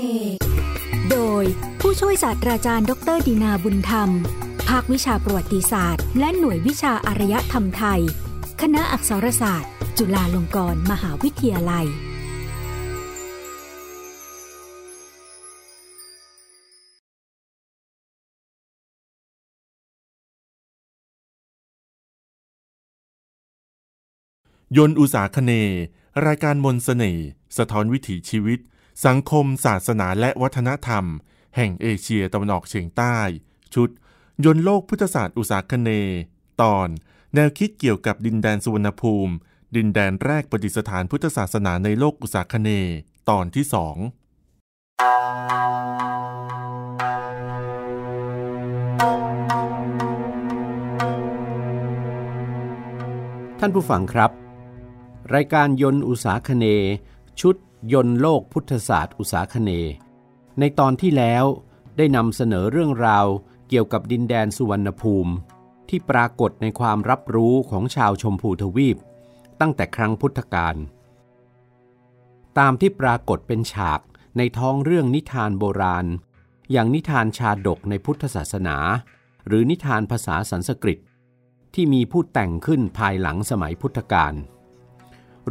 เนโดยผู้ช่วยศาสตราจารย์ ดรดีนาบุญธรรม ภาควิชาประวัติศาสตร์ และหน่วยวิชาอารยธรรมไทย คณะอักษรศาสตร์ จุฬาลงกรณ์มหาวิทยาลัยยนอุตสาคเน รายการมนสเสน่ห์สะท้อนวิถีชีวิต สังคม ศาสนาและวัฒนธรรม แห่งเอเชียตะวันออกเฉียงใต้ ชุด ยนโลกพุทธศาสตร์อุตสาคเน ตอน แนวคิดเกี่ยวกับดินแดนสุวรรณภูมิ ดินแดนแรกประดิษฐานพุทธศาสนาในโลกอุตสาคเน ตอนที่สองท่านผู้ฟังครับ รายการยนต์อุตสาคเน ชุด ยนโลกพุทธศาสตร์อุตสาคเน ในตอนที่แล้วได้นำเสนอเรื่องราวเกี่ยวกับดินแดนสุวรรณภูมิ ที่ปรากฏในความรับรู้ของชาวชมพูทวีป ตั้งแต่ครั้งพุทธกาลตามที่ปรากฏเป็นฉากในท้องเรื่องนิทานโบราณ อย่างนิทานชาดกในพุทธศาสนา หรือนิทานภาษาสันสกฤต ที่มีผู้แต่งขึ้นภายหลังสมัยพุทธกาล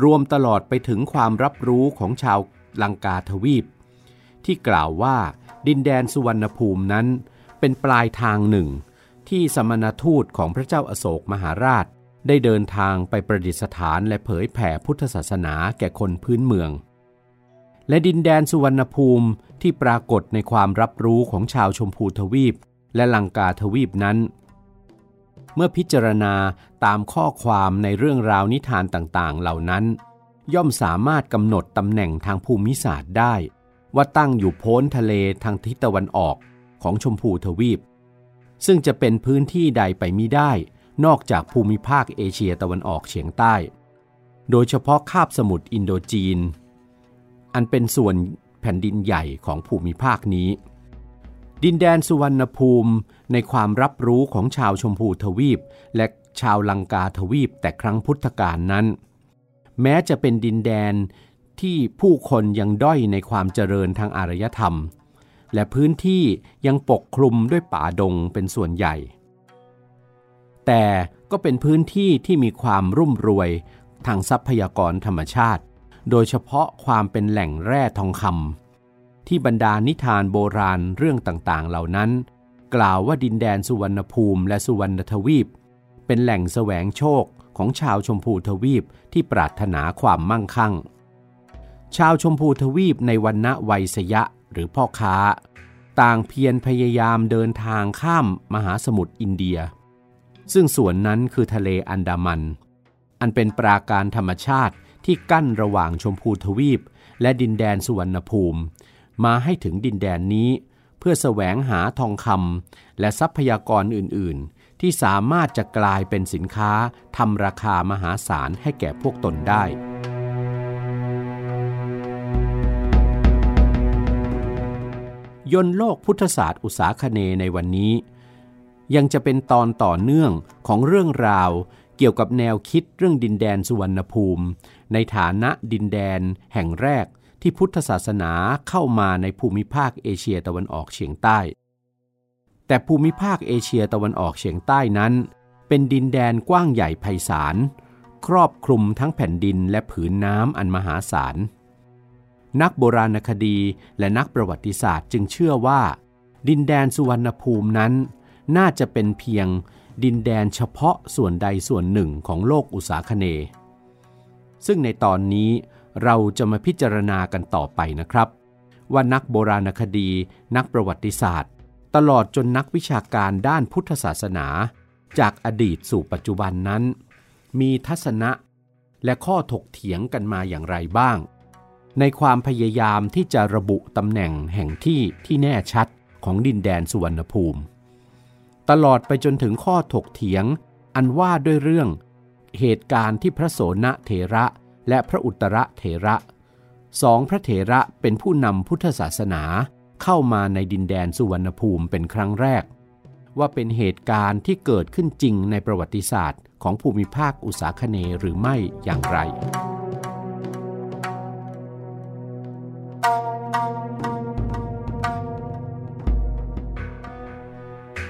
รวมตลอดไปถึงความรับรู้ของชาวลังกาทวีป ที่กล่าวว่าดินแดนสุวรรณภูมินั้น เป็นปลายทางหนึ่ง ที่สมณทูตของพระเจ้าอโศกมหาราช ได้เดินทางไปประดิษฐานและเผยแผ่พุทธศาสนาแก่คนพื้นเมือง และดินแดนสุวรรณภูมิที่ปรากฏในความรับรู้ของชาวชมพูทวีป และลังกาทวีปนั้น มื่อพิจารณาตามข้อความในเรื่องราวนิทานต่างๆ เหล่านั้น ย่อมสามารถกำหนดตำแหน่งทางภูมิศาสตร์ได้ ว่าตั้งอยู่โพ้นทะเลทางทิศตะวันออกของชมพูทวีป ซึ่งจะเป็นพื้นที่ใดไปมิได้ นอกจากภูมิภาคเอเชียตะวันออกเฉียงใต้ โดยเฉพาะคาบสมุทรอินโดจีน อันเป็นส่วนแผ่นดินใหญ่ของภูมิภาคนี้ ดินแดนสุวรรณภูมิในความรับรู้ของชาวชมพูทวีป และชาวลังกาทวีปแต่ครั้งพุทธกาลนั้น แม้จะเป็นดินแดนที่ผู้คนยังด้อยในความเจริญทางอารยธรรม และพื้นที่ยังปกคลุมด้วยป่าดงเป็นส่วนใหญ่ แต่ก็เป็นพื้นที่ที่มีความรุ่มรวยทางทรัพยากรธรรมชาติ โดยเฉพาะความเป็นแหล่งแร่ทองคำ ที่บรรดานิทานโบราณเรื่องต่างๆ เหล่านั้น กล่าวว่าดินแดนสุวรรณภูมิและสุวรรณทวีป เป็นแหล่งแสวงโชคของชาวชมพูทวีปที่ปรารถนาความมั่งคั่ง ชาวชมพูทวีปในวันณะวัยสยะหรือพ่อค้า ต่างเพียรพยายามเดินทางข้ามมหาสมุทรอินเดีย ซึ่งส่วนนั้นคือทะเลอันดามัน อันเป็นปราการธรรมชาติที่กั้นระหว่างชมพูทวีป และดินแดนสุวรรณภูมิ มาให้ถึงดินแดนนี้ เพื่อแสวงหาทองคำและทรัพยากรอื่น ๆ ที่สามารถจะกลายเป็นสินค้าทำราคามหาศาลให้แก่พวกตนได้ยนโลกพุทธศาสตร์อุตสาคเนในวันนี้ ยังจะเป็นตอนต่อเนื่องของเรื่องราวเกี่ยวกับแนวคิดเรื่องดินแดนสุวรรณภูมิ ในฐานะดินแดนแห่งแรก ที่พุทธศาสนาเข้ามาในภูมิภาคเอเชียตะวันออกเฉียงใต้ แต่ภูมิภาคเอเชียตะวันออกเฉียงใต้นั้น เป็นดินแดนกว้างใหญ่ไพศาล ครอบคลุมทั้งแผ่นดินและผืนน้ำอันมหาศาล นักโบราณคดีและนักประวัติศาสตร์จึงเชื่อว่า ดินแดนสุวรรณภูมินั้น น่าจะเป็นเพียงดินแดนเฉพาะส่วนใดส่วนหนึ่งของโลกอุษาคเน ซึ่งในตอนนี้ เราจะมาพิจารณากันต่อไปนะครับ ว่านักโบราณคดี นักประวัติศาสตร์ ตลอดจนนักวิชาการด้านพุทธศาสนา จากอดีตสู่ปัจจุบันนั้น มีทัศนะ และข้อถกเถียงกันมาอย่างไรบ้าง ในความพยายามที่จะระบุตำแหน่งแห่งที่ที่แน่ชัดของดินแดนสุวรรณภูมิ ตลอดไปจนถึงข้อถกเถียง อันว่าด้วยเรื่อง เหตุการณ์ที่พระโสนเถระ และพระอุตรเถระสองพระเถระเป็นผู้นำพุทธศาสนาเข้ามาในดินแดนสุวรรณภูมิเป็นครั้งแรก ว่าเป็นเหตุการณ์ที่เกิดขึ้นจริงในประวัติศาสตร์ของภูมิภาคอุษาคเนหรือไม่อย่างไร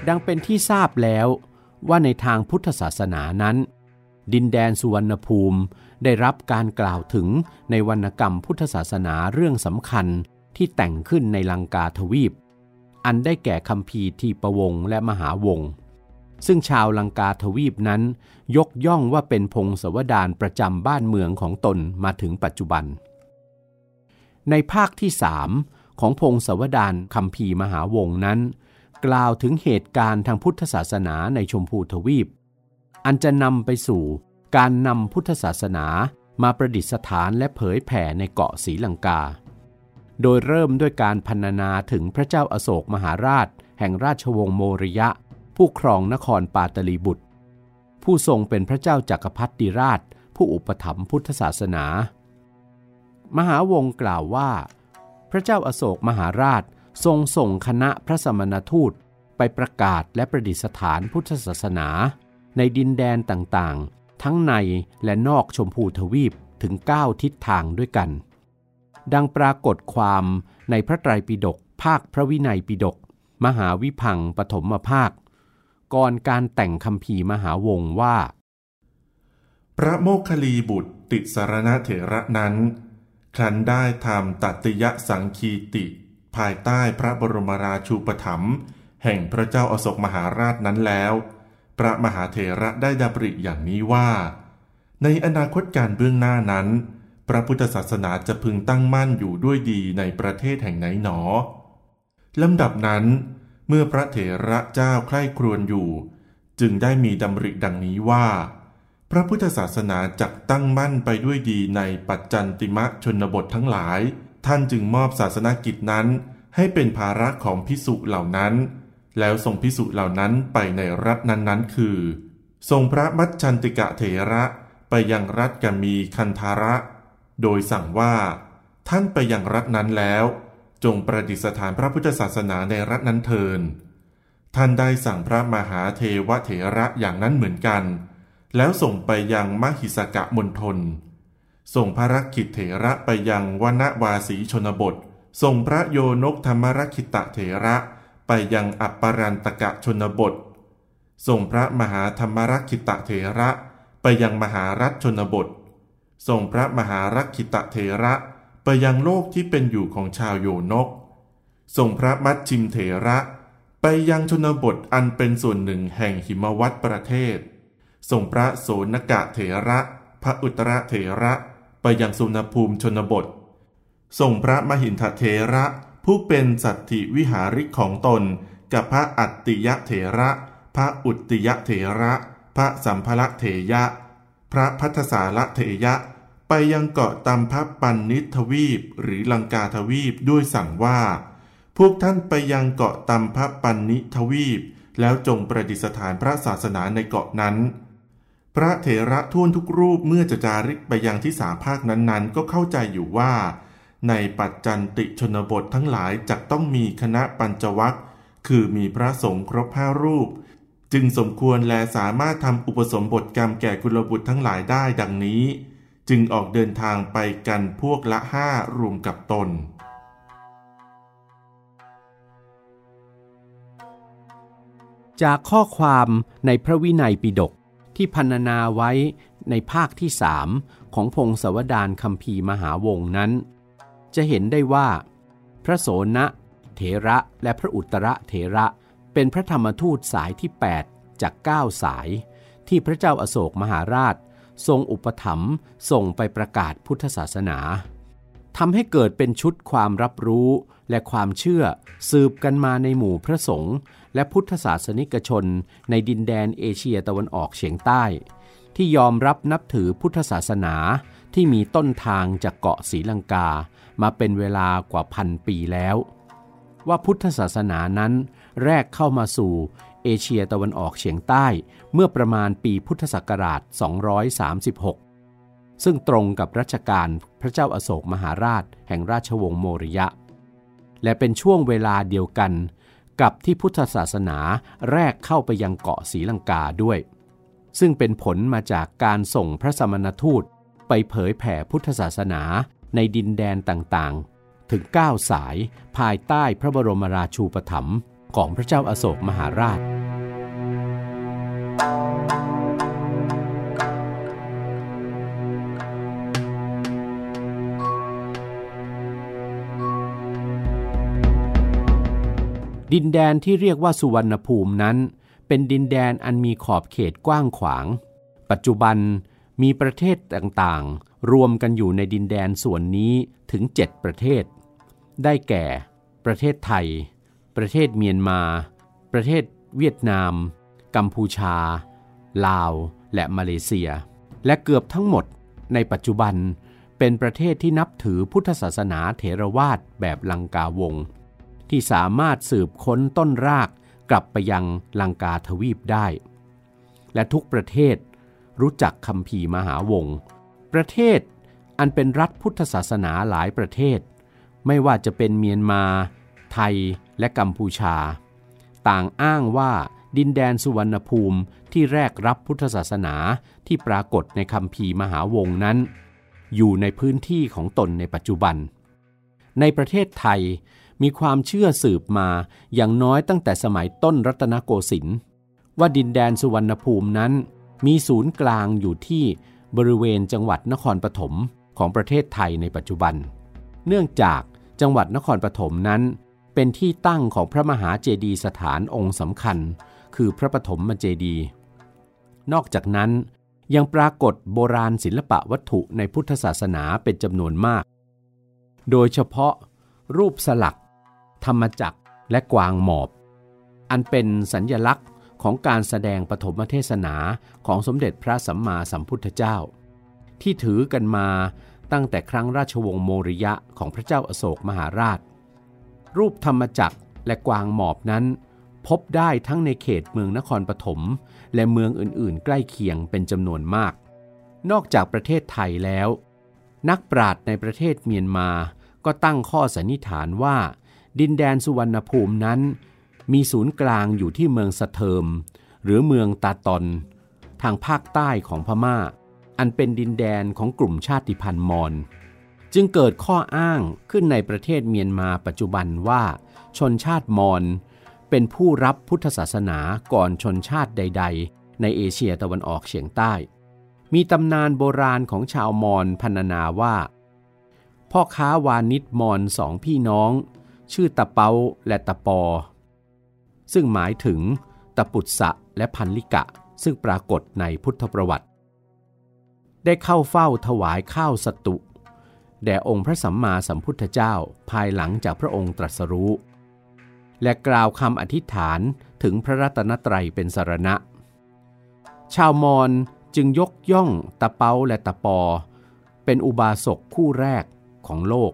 ดังเป็นที่ทราบแล้วว่าในทางพุทธศาสนานั้น ดินแดนสุวรรณภูมิ ได้รับการกล่าวถึงในวรรณกรรมพุทธศาสนาเรื่องสำคัญที่แต่งขึ้นในลังกาทวีป อันได้แก่คำพีทีประวงและมหาวง ซึ่งชาวลังกาทวีปนั้น ยกย่องว่าเป็นพงศวดานประจำบ้านเมืองของตนมาถึงปัจจุบัน ในภาคที่สามของพงศวดานคำพีมหาวงนั้น กล่าวถึงเหตุการณ์ทางพุทธศาสนาในชมพูทวีป อันจะนำไปสู่การนำพุทธศาสนามาประดิษฐานและเผยแผ่ในเกาะศรีลังกา โดยเริ่มด้วยการพรรณนาถึงพระเจ้าอโศกมหาราช แห่งราชวงศ์โมริยะ ผู้ครองนครปาตลีบุตร ผู้ทรงเป็นพระเจ้าจักรพรรดิราช ผู้อุปถัมภ์พุทธศาสนา มหาวงกล่าวว่า พระเจ้าอโศกมหาราชทรงส่งคณะพระสมณทูตไปประกาศและประดิษฐานพุทธศาสนา ในดินแดนต่างๆ ทั้งในและนอกชมพูทวีปถึง 9 ทิศทางด้วยกัน ดังปรากฏความในพระไตรปิฎกภาคพระวินัยปิฎกมหาวิพังปฐมภาค ก่อนการแต่งคำพีมหาวงว่า พระโมคคัลลีบุตรติสารณเถระนั้นครั้นได้ทำตัตยสังคีติ ภายใต้พระบรมราชูปถัมภ์แห่งพระเจ้าอโศกมหาราชนั้นแล้ว พระมหาเถระได้ดำริอย่างนี้ว่า ในอนาคตการเบื้องหน้านั้น พระพุทธศาสนาจะพึงตั้งมั่นอยู่ด้วยดีในประเทศแห่งไหนหนอลำดับนั้น เมื่อพระเถระเจ้าใคร่ครวญอยู่ จึงได้มีดำริดังนี้ว่า พระพุทธศาสนาจักตั้งมั่นไปด้วยดีในปัจจันติมะชนบททั้งหลาย ท่านจึงมอบศาสนากิจนั้นให้เป็นภาระของพิสุเหล่านั้น แล้วส่งพิสุเหล่านั้นไปในรัฐนั้นๆ คือส่งพระมัจจันติกะเถระไปยังรัฐกามีคันธาระ โดยสั่งว่า ท่านไปยังรัฐนั้นแล้ว จงประดิษฐานพระพุทธศาสนาในรัฐนั้นเทิน ท่านได้สั่งพระมหาเทวเถระอย่างนั้นเหมือนกัน แล้วส่งไปยังมหิสกะมณฑลส่งพระรักขิตเถระไปยังวนวาสีชนบท ส่งพระโยนกธรรมรักขิตะเถระ ไปยังอัปปรันตกะชนบท ส่งพระมหาธรรมรักขิตะเถระไปยังมหารัฐชนบท ส่งพระมหารักขิตะเถระไปยังโลกที่เป็นอยู่ของชาวโยนก ส่งพระมัชชิมเถระไปยังชนบทอันเป็นส่วนหนึ่งแห่งหิมวัตประเทศ ส่งพระโสนกะเถระ พระอุตรเถระ ไปยังสุนภูมิชนบท ส่งพระมหินทเถระ ผู้เป็นสัตถิวิหาริกของตน กับพระอัตติยะเถระ พระอุตติยะเถระ พระสัมภะเถยะ พระพัทธสาระเถยะ ไปยังเกาะตัมพปันนิทวีปหรือลังกาทวีปด้วยสั่งว่า พวกท่านไปยังเกาะตัมพปันนิทวีป แล้วจงประดิษฐานพระศาสนาในเกาะนั้นพระเถระท่วนทุกรูปเมื่อจะจาริกไปยังที่สาภาคนั้นๆ ก็เข้าใจอยู่ว่า ในปัจจันติชนบททั้งหลายจะต้องมีคณะปัญจวัคคือมีพระสงฆ์ครบห้ารูป จึงสมควรและสามารถทำอุปสมบทกรรมแก่กุลบุตรทั้งหลายได้ดังนี้ จึงออกเดินทางไปกันพวกละห้ารวมกับตน จากข้อความในพระวินัยปิฎกที่พรรณนาไว้ในภาคที่สามของพงศวดารคำพีมหาวงนั้น จะเห็นได้ว่า พระโสนะเถระและพระอุตระเถระเป็นพระธรรมทูตสายที่ 8 จาก 9 สาย ที่พระเจ้าอาโศกมหาราช ทรงอุปถัมภ์ส่งไปประกาศพุทธศาสนาทำให้เกิดเป็นชุดความรับรู้และความเชื่อสืบกันมาในหมู่พระสงฆ์และพุทธศาสนิกชนในดินแดนเอเชียตะวันออกเฉียงใต้ ที่ยอมรับนับถือพุทธศาสนา ที่มีต้นทางจากเกาะศรีลังกามาเป็นเวลากว่าพันปีแล้ว ว่าพุทธศาสนานั้นแรกเข้ามาสู่เอเชียตะวันออกเฉียงใต้เมื่อประมาณปีพุทธศักราช 236 ซึ่งตรงกับรัชกาลพระเจ้าอาโศกมหาราชแห่งราชวงศ์โมริยะ และเป็นช่วงเวลาเดียวกันกับที่พุทธศาสนาแรกเข้าไปยังเกาะศรีลังกาด้วย ซึ่งเป็นผลมาจากการส่งพระสมณทูต ไปเผยแผ่พุทธศาสนาในดินแดนต่างๆ ถึง 9 สายภายใต้พระบรมราชูปถัมภ์ของพระเจ้าอาโศกมหาราช ดินแดนที่เรียกว่าสุวรรณภูมินั้น เป็นดินแดนอันมีขอบเขตกว้างขวาง ปัจจุบัน มีประเทศต่างๆ รวมกันอยู่ในดินแดนส่วนนี้ถึง 7 ประเทศ ได้แก่ ประเทศไทย ประเทศเมียนมา ประเทศเวียดนาม กัมพูชา ลาว และมาเลเซีย และเกือบทั้งหมดในปัจจุบันเป็นประเทศที่นับถือพุทธศาสนาเถรวาทแบบลังกาวง ที่สามารถสืบค้นต้นรากกลับไปยังลังกาทวีปได้ และทุกประเทศ รู้จักคำพีมหาวง ประเทศอันเป็นรัฐพุทธศาสนาหลายประเทศ ไม่ว่าจะเป็นเมียนมา ไทยและกัมพูชา ต่างอ้างว่าดินแดนสุวรรณภูมิที่แรกรับพุทธศาสนาที่ปรากฏในคำพีมหาวงนั้น อยู่ในพื้นที่ของตนในปัจจุบัน ในประเทศไทยมีความเชื่อสืบมาอย่างน้อยตั้งแต่สมัยต้นรัตนโกสินทร์ว่าดินแดนสุวรรณภูมินั้น มีศูนย์กลางอยู่ที่บริเวณจังหวัดนครปฐมของประเทศไทยในปัจจุบัน เนื่องจากจังหวัดนครปฐมนั้น เป็นที่ตั้งของพระมหาเจดีย์สถานองค์สำคัญ คือพระปฐมเจดีย์นอกจากนั้นยังปรากฏโบราณศิลปะวัตถุในพุทธศาสนาเป็นจำนวนมาก โดยเฉพาะรูปสลัก ธรรมจักรและกวางหมอบ อันเป็นสัญญลักษณ์ ของการแสดงปฐมเทศนาของสมเด็จพระสัมมาสัมพุทธเจ้า ที่ถือกันมาตั้งแต่ครั้งราชวงศ์โมริยะของพระเจ้าอโศกมหาราช รูปธรรมจักรและกวางหมอบนั้น พบได้ทั้งในเขตเมืองนครปฐมและเมืองอื่นๆ ใกล้เคียงเป็นจำนวนมาก นอกจากประเทศไทยแล้ว นักปราชญ์ในประเทศเมียนมาก็ตั้งข้อสันนิษฐานว่า ดินแดนสุวรรณภูมินั้น มีศูนย์กลางอยู่ที่เมืองสะเทิม หรือเมืองตาตอน ทางภาคใต้ของพมา่า อันเป็นดินแดนของกลุ่มชาติพันธุ์มอญจึงเกิดข้ออ้างขึ้นในประเทศเมียนมาปัจจุบันว่า ชนชาติมอญเป็นผู้รับพุทธศาสนาก่อนชนชาติใด ๆ ในเอเชียตะวันออกเฉียงใต้ มีตำนานโบราณของชาวมอญพรรณนาว่า พ่อค้าวานิชมอญสองพี่น้อง ชื่อตะเปาและตะปอ ซึ่งหมายถึงตะปุตสะและพันลิกะซึ่งปรากฏในพุทธประวัติ ได้เข้าเฝ้าถวายข้าวสตุ แด่องค์พระสัมมาสัมพุทธเจ้าภายหลังจากพระองค์ตรัสรู้ และกล่าวคำอธิษฐานถึงพระรัตนตรัยเป็นสารณะ ชาวมอญจึงยกย่องตะเปาและตะปอ เป็นอุบาสกคู่แรกของโลก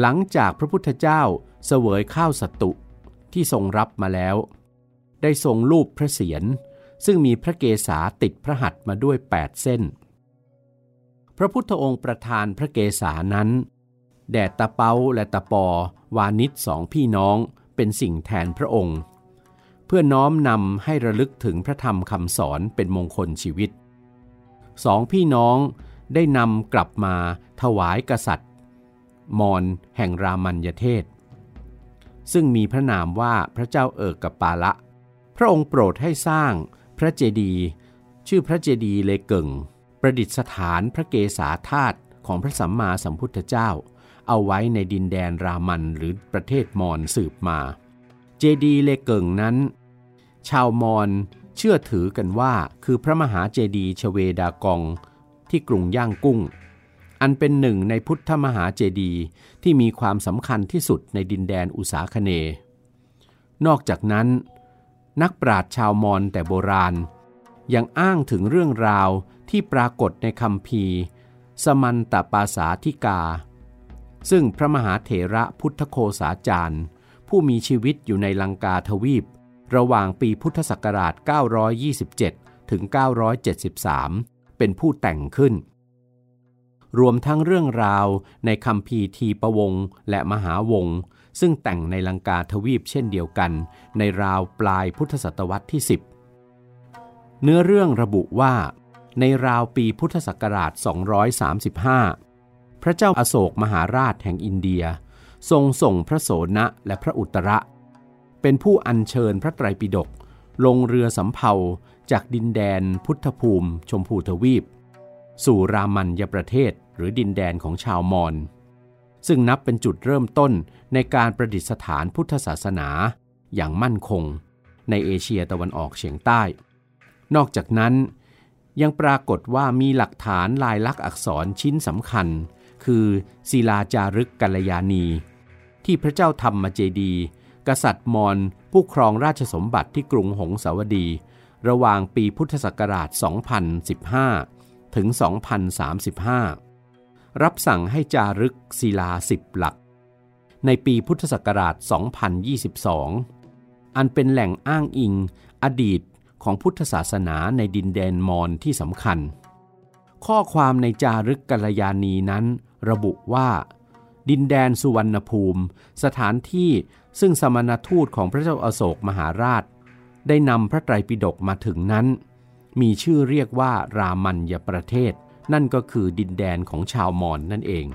หลังจากพระพุทธเจ้าเสวยข้าวสตุ ที่ทรงรับมาแล้ว ได้ทรงรูปพระเศียรซึ่งมีพระเกศาติดพระหัตถ์มาด้วย 8 เส้น พระพุทธองค์ประทานพระเกศานั้น แด่ตะเปาและตะปอวานิชสองพี่น้องเป็นสิ่งแทนพระองค์ เพื่อน้อมนำให้ระลึกถึงพระธรรมคำสอนเป็นมงคลชีวิต สองพี่น้องได้นำกลับมาถวายกษัตริย์ มอนแห่งรามันยเทศ ซึ่งมีพระนามว่าพระเจ้าเอิกกับปาละ พระองค์โปรดให้สร้างพระเจดีย์ชื่อพระเจดีย์เลเกิงประดิษฐานพระเกศาธาตุของพระสัมมาสัมพุทธเจ้า เอาไว้ในดินแดนรามันหรือประเทศมอญสืบมา เจดีย์เลเกิงนั้น ชาวมอญเชื่อถือกันว่าคือพระมหาเจดีย์ชเวดากองที่กรุงย่างกุ้ง อันเป็นหนึ่งในพุทธมหาเจดีย์ที่มีความสำคัญที่สุดในดินแดนอุษาคเน นอกจากนั้น นักปราชญ์ชาวมอญแต่โบราณ ยังอ้างถึงเรื่องราวที่ปรากฏในคำพีสมันตปาสาธิกา ซึ่งพระมหาเถระพุทธโคสาจารย์ ผู้มีชีวิตอยู่ในลังกาทวีป ระหว่างปีพุทธศักราช 927 ถึง 973 เป็นผู้แต่งขึ้น รวมทั้งเรื่องราวในคำพีทีประวงและมหาวง ซึ่งแต่งในลังกาทวีปเช่นเดียวกัน ในราวปลายพุทธศตวรรษที่ 10 เนื้อเรื่องระบุว่า ในราวปีพุทธศักราช 235 พระเจ้าอาโศกมหาราชแห่งอินเดีย ทรงส่งพระโสนะและพระอุตระ เป็นผู้อัญเชิญพระไตรปิฎกลงเรือสำเภาจากดินแดนพุทธภูมิ ชมพูทวีป สู่รามันยประเทศหรือดินแดนของชาวมอญซึ่งนับเป็นจุดเริ่มต้นในการประดิษฐานพุทธศาสนาอย่างมั่นคง ในเอเชียตะวันออกเฉียงใต้ นอกจากนั้น ยังปรากฏว่ามีหลักฐานลายลักษณ์อักษรชิ้นสำคัญ คือศิลาจารึกกัลยาณี ที่พระเจ้าธรรมเจดี กษัตริย์มอญผู้ครองราชสมบัติที่กรุงหงสาวดี ระหว่างปีพุทธศักราช 2015 ถึง 2035 รับสั่งให้จารึกศิลาสิบหลัก ในปีพุทธศักราช 2022 อันเป็นแหล่งอ้างอิงอดีตของพุทธศาสนาในดินแดนมอญที่สำคัญ ข้อความในจารึกกัลยาณีนั้นระบุว่า ดินแดนสุวรรณภูมิ สถานที่ซึ่งสมณทูตของพระเจ้าอาโศกมหาราช ได้นำพระไตรปิฎกมาถึงนั้น มีชื่อเรียกว่ารามันยประเทศ นั่นก็คือดินแดนของชาวมอญนนั่นเอง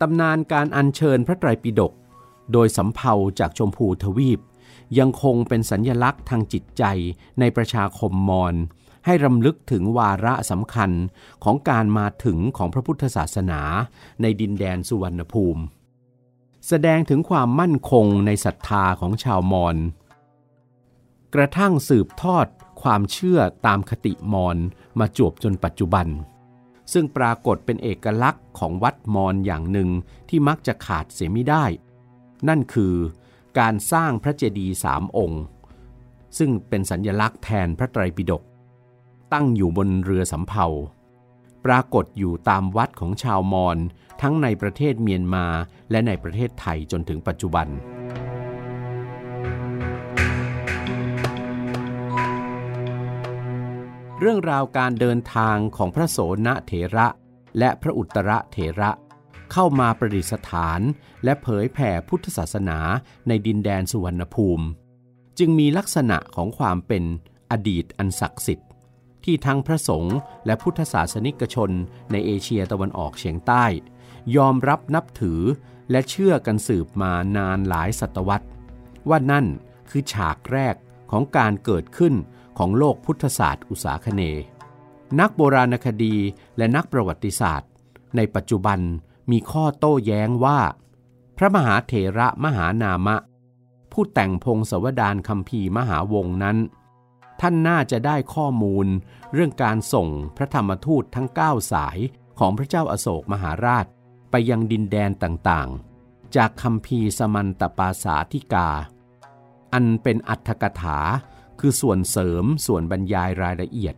ตำนานการอัญเชิญพระไตรปิฎกโดยสำเภาจากชมพูทวีป ยังคงเป็นสัญญลักษณ์ทางจิตใจในประชาคมมอญให้รำลึกถึงวาระสำคัญของการมาถึงของพระพุทธศาสนาในดินแดนสุวรรณภูมิ แสดงถึงความมั่นคงในศรัทธาของชาวมอญกระทั่งสืบทอด ความเชื่อตามคติมอญมาจวบจนปัจจุบัน ซึ่งปรากฏเป็นเอกลักษณ์ของวัดมอญอย่างหนึ่งที่มักจะขาดเสียไม่ได้ นั่นคือการสร้างพระเจดีย์สามองค์ ซึ่งเป็นสัญญลักษณ์แทนพระไตรปิฎกตั้งอยู่บนเรือสำเภาปรากฏอยู่ตามวัดของชาวมอญทั้งในประเทศเมียนมาและในประเทศไทยจนถึงปัจจุบัน เรื่องราวการเดินทางของพระโสนเถระ และพระอุตรเถระ เข้ามาประดิษฐาน และเผยแผ่พุทธศาสนาในดินแดนสุวรรณภูมิ จึงมีลักษณะของความเป็นอดีตอันศักดิ์สิทธิ์ ที่ทั้งพระสงฆ์และพุทธศาสนิกชนในเอเชียตะวันออกเฉียงใต้ ยอมรับนับถือและเชื่อกันสืบมานานหลายศตวรรษ ว่านั่นคือฉากแรกของการเกิดขึ้น ของโลกพุทธศาสตร์อุษาคเน นักโบราณคดีและนักประวัติศาสตร์ ในปัจจุบันมีข้อโต้แย้งว่า พระมหาเถระมหานามะ ผู้แต่งพงศวดานคำพีมหาวงนั้น ท่านน่าจะได้ข้อมูล เรื่องการส่งพระธรรมทูตทั้ง 9 สายของพระเจ้าอาโศกมหาราช ไปยังดินแดนต่างๆ จากคำพีสมันตปาสาธิกา อันเป็นอัตถกถา คือส่วนเสริมส่วนบรรยายรายละเอียด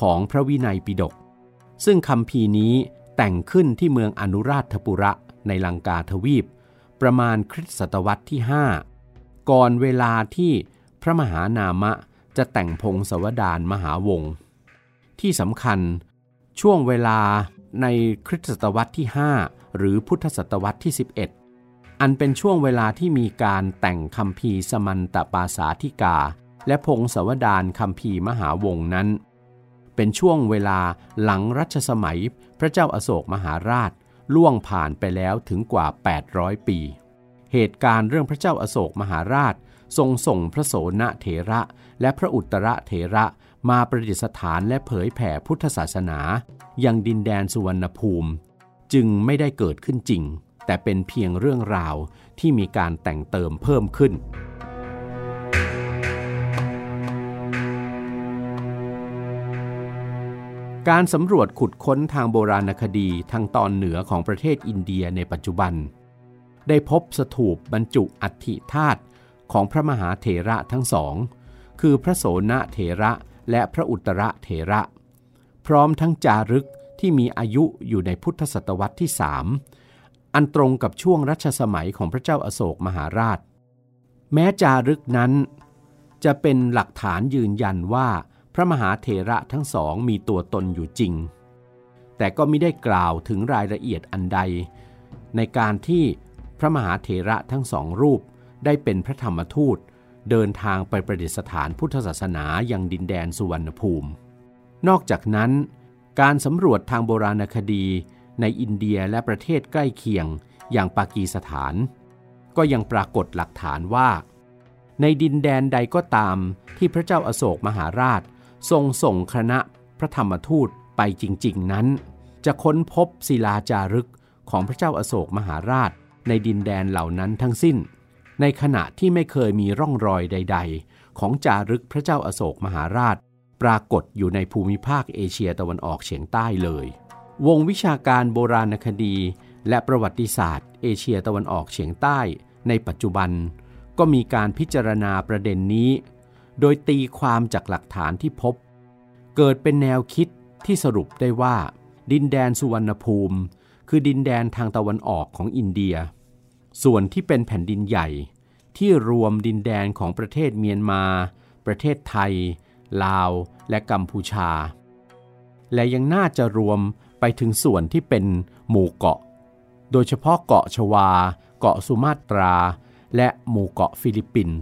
ของพระวินัยปิฎกซึ่งคำพีนี้แต่งขึ้นที่เมืองอนุราชปุระในลังกาทวีป ประมาณคริสตศตวรรษที่ 5 ก่อนเวลาที่พระมหานามะจะแต่งพงศวดานมหาวงที่สำคัญช่วงเวลาในคริสตศตวรรษที่ 5 หรือพุทธศตวรรษที่ 11 อันเป็นช่วงเวลาที่มีการแต่งคำพีสมันตปาสาธิกา และพงศวดานคำพีมหาวงนั้น เป็นช่วงเวลาหลังรัชสมัยพระเจ้าอาโศกมหาราชล่วงผ่านไปแล้วถึงกว่า 800 ปี เหตุการณ์เรื่องพระเจ้าอาโศกมหาราช ทรงส่งพระโสนเถระและพระอุตรเถระมาประดิษฐานและเผยแผ่พุทธศาสนายังดินแดนสุวรรณภูมิ จึงไม่ได้เกิดขึ้นจริง แต่เป็นเพียงเรื่องราวที่มีการแต่งเติมเพิ่มขึ้น การสำรวจขุดค้นทางโบราณคดีทางตอนเหนือของประเทศอินเดียในปัจจุบัน ได้พบสถูปบรรจุอัฐิธาตุของพระมหาเถระทั้งสอง คือพระโสนเถระและพระอุตรเถระ พร้อมทั้งจารึกที่มีอายุอยู่ในพุทธศตวรรษที่สามอันตรงกับช่วงรัชสมัยของพระเจ้าอาโศกมหาราช แม้จารึกนั้น จะเป็นหลักฐานยืนยันว่า พระมหาเถระทั้งสองมีตัวตนอยู่จริง แต่ก็ไม่ได้กล่าวถึงรายละเอียดอันใด ในการที่พระมหาเถระทั้งสองรูปได้เป็นพระธรรมทูตเดินทางไปประดิษฐานพุทธศาสนายังดินแดนสุวรรณภูมิ นอกจากนั้น การสำรวจทางโบราณคดีในอินเดียและประเทศใกล้เคียงอย่างปากีสถาน ก็ยังปรากฏหลักฐานว่า ในดินแดนใดก็ตามที่พระเจ้าอาโศกมหาราช ทรงส่งคณะพระธรรมทูตไปจริง ๆ นั้น จะค้นพบศิลาจารึกของพระเจ้าอาโศกมหาราช ในดินแดนเหล่านั้นทั้งสิ้น ในขณะที่ไม่เคยมีร่องรอยใด ๆ ของจารึกพระเจ้าอาโศกมหาราช ปรากฏอยู่ในภูมิภาคเอเชียตะวันออกเฉียงใต้เลย วงวิชาการโบราณคดี และประวัติศาสตร์ เอเชียตะวันออกเฉียงใต้ ในปัจจุบัน ก็มีการพิจารณาประเด็นนี้ โดยตีความจากหลักฐานที่พบ เกิดเป็นแนวคิดที่สรุปได้ว่า ดินแดนสุวรรณภูมิ คือดินแดนทางตะวันออกของอินเดีย ส่วนที่เป็นแผ่นดินใหญ่ ที่รวมดินแดนของประเทศเมียนมา ประเทศไทย ลาว และกัมพูชา และยังน่าจะรวมไปถึงส่วนที่เป็นหมู่เกาะ โดยเฉพาะเกาะชวา เกาะสุมาตรา และหมู่เกาะฟิลิปปินส์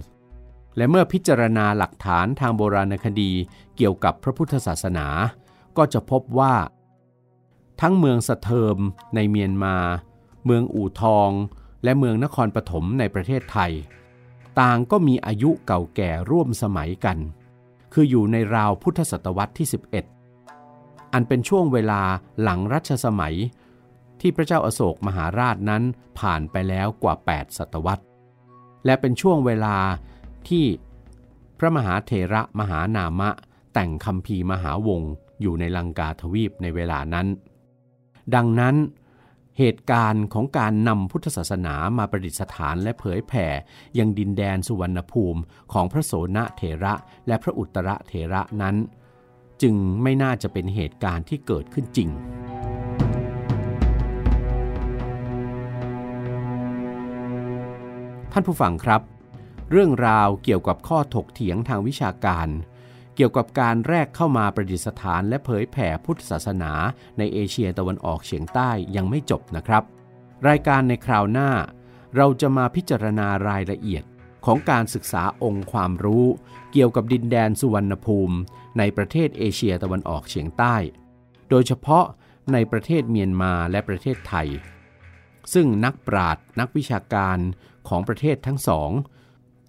และเมื่อพิจารณาหลักฐานทางโบราณคดีเกี่ยวกับพระพุทธศาสนา ก็จะพบว่า ทั้งเมืองสะเทิมในเมียนมา เมืองอู่ทอง และเมืองนครปฐมในประเทศไทย ต่างก็มีอายุเก่าแก่ร่วมสมัยกัน คืออยู่ในราวพุทธศตวรรษที่ 11 อันเป็นช่วงเวลาหลังรัชสมัย ที่พระเจ้าอาโศกมหาราชนั้นผ่านไปแล้วกว่า 8 ศตวรรษ และเป็นช่วงเวลา ที่พระมหาเถระมหานามะ แต่งคำพีมหาวงอยู่ในลังกาทวีปในเวลานั้น ดังนั้นเหตุการณ์ของการนำพุทธศาสนามาประดิษฐานและเผยแผ่ยังดินแดนสุวรรณภูมิของพระโสนเถระและพระอุตรเถระนั้น จึงไม่น่าจะเป็นเหตุการณ์ที่เกิดขึ้นจริง ท่านผู้ฟังครับ เรื่องราวเกี่ยวกับข้อถกเถียงทางวิชาการ เกี่ยวกับการแรกเข้ามาประดิษฐานและเผยแผ่พุทธศาสนาในเอเชียตะวันออกเฉียงใต้ยังไม่จบนะครับ รายการในคราวหน้า เราจะมาพิจารณารายละเอียดของการศึกษาองค์ความรู้ เกี่ยวกับดินแดนสุวรรณภูมิ ในประเทศเอเชียตะวันออกเฉียงใต้ โดยเฉพาะในประเทศเมียนมาและประเทศไทย ซึ่งนักปราชญ์นักวิชาการของประเทศทั้งสอง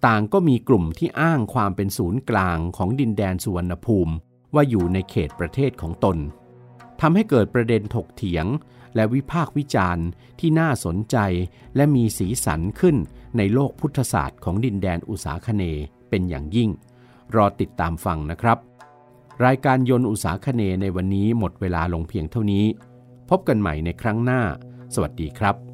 ต่างก็มีกลุ่มที่อ้างความเป็นศูนย์กลางของดินแดนสุวรรณภูมิ ว่าอยู่ในเขตประเทศของตนทำให้เกิดประเด็นถกเถียง และวิพากษ์วิจารณ์ที่น่าสนใจและมีสีสันขึ้นในโลกพุทธศาสตร์ของดินแดนอุษาคเนย์เป็นอย่างยิ่ง รอติดตามฟังนะครับ รายการยนต์อุษาคเนย์ในวันนี้หมดเวลาลงเพียงเท่านี้ พบกันใหม่ในครั้งหน้า สวัสดีครับ